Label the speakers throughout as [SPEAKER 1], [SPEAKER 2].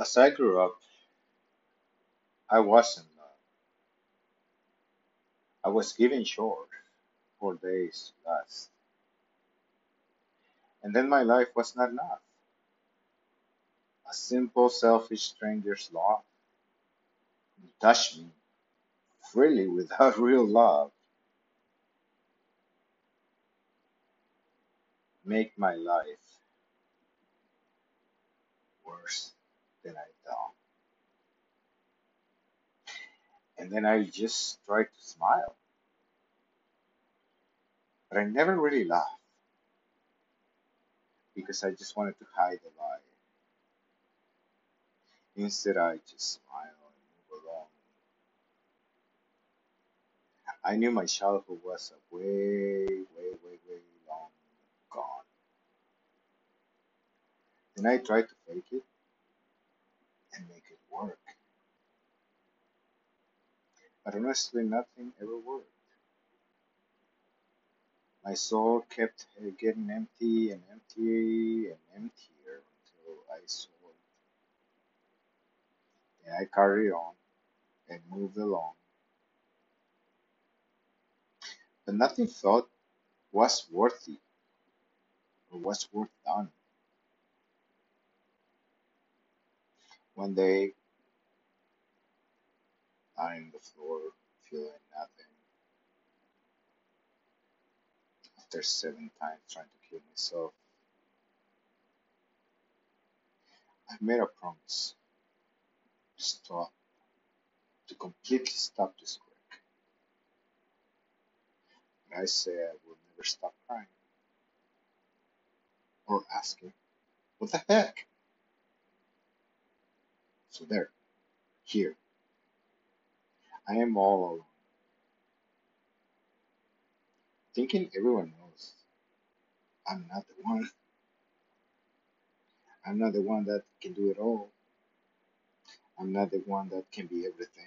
[SPEAKER 1] As I grew up, I wasn't. Uh, I was given short for days last, and then my life was not enough. A simple, selfish stranger's love touched me freely without real love, make my life worse than I thought. And then I just tried to smile, but I never really laughed because I just wanted to hide the lie. Instead, I just smile and move along. I knew my childhood was a way, way, way, way long gone. Then I tried to fake it and make it work. But honestly, nothing ever worked. My soul kept getting empty and empty and emptier until I saw it. And I carried on and moved along. But nothing felt was worthy or was worth done. One day, on the floor, feeling nothing, after seven times trying to kill myself, I made a promise. To stop, to completely stop this work. And I say I will never stop crying. Or asking, what the heck? So there, here, I am all alone, thinking everyone knows I'm not the one. I'm not the one that can do it all. I'm not the one that can be everything.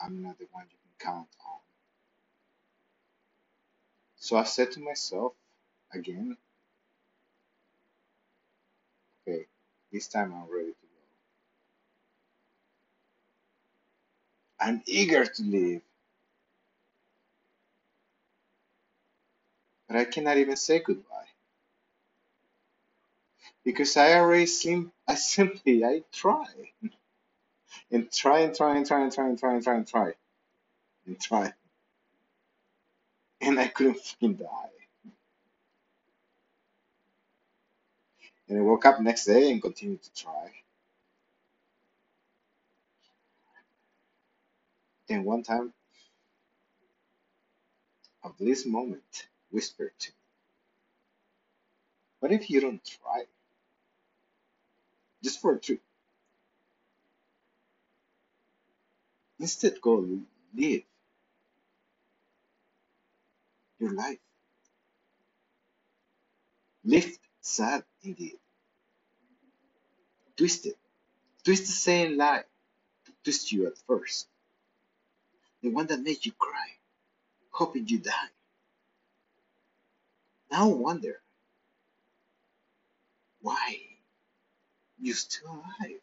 [SPEAKER 1] I'm not the one you can count on. So I said to myself again, okay, this time I'm ready I'm eager to live. But I cannot even say goodbye. Because I already seem, I simply, I try. and try and try and try and try and try and try and try. And try. And I couldn't fucking die. And I woke up next day and continued to try. And one time, a bliss moment whispered to me, "What if you don't try? Just for a trip. Instead, go live your life. Lift sad indeed. Twist it. Twist the same lie twist you at first. The one that made you cry, hoping you die. Now wonder why you're still alive.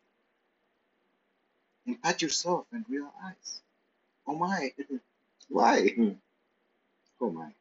[SPEAKER 1] And pat yourself and realize, oh my, why? Oh my.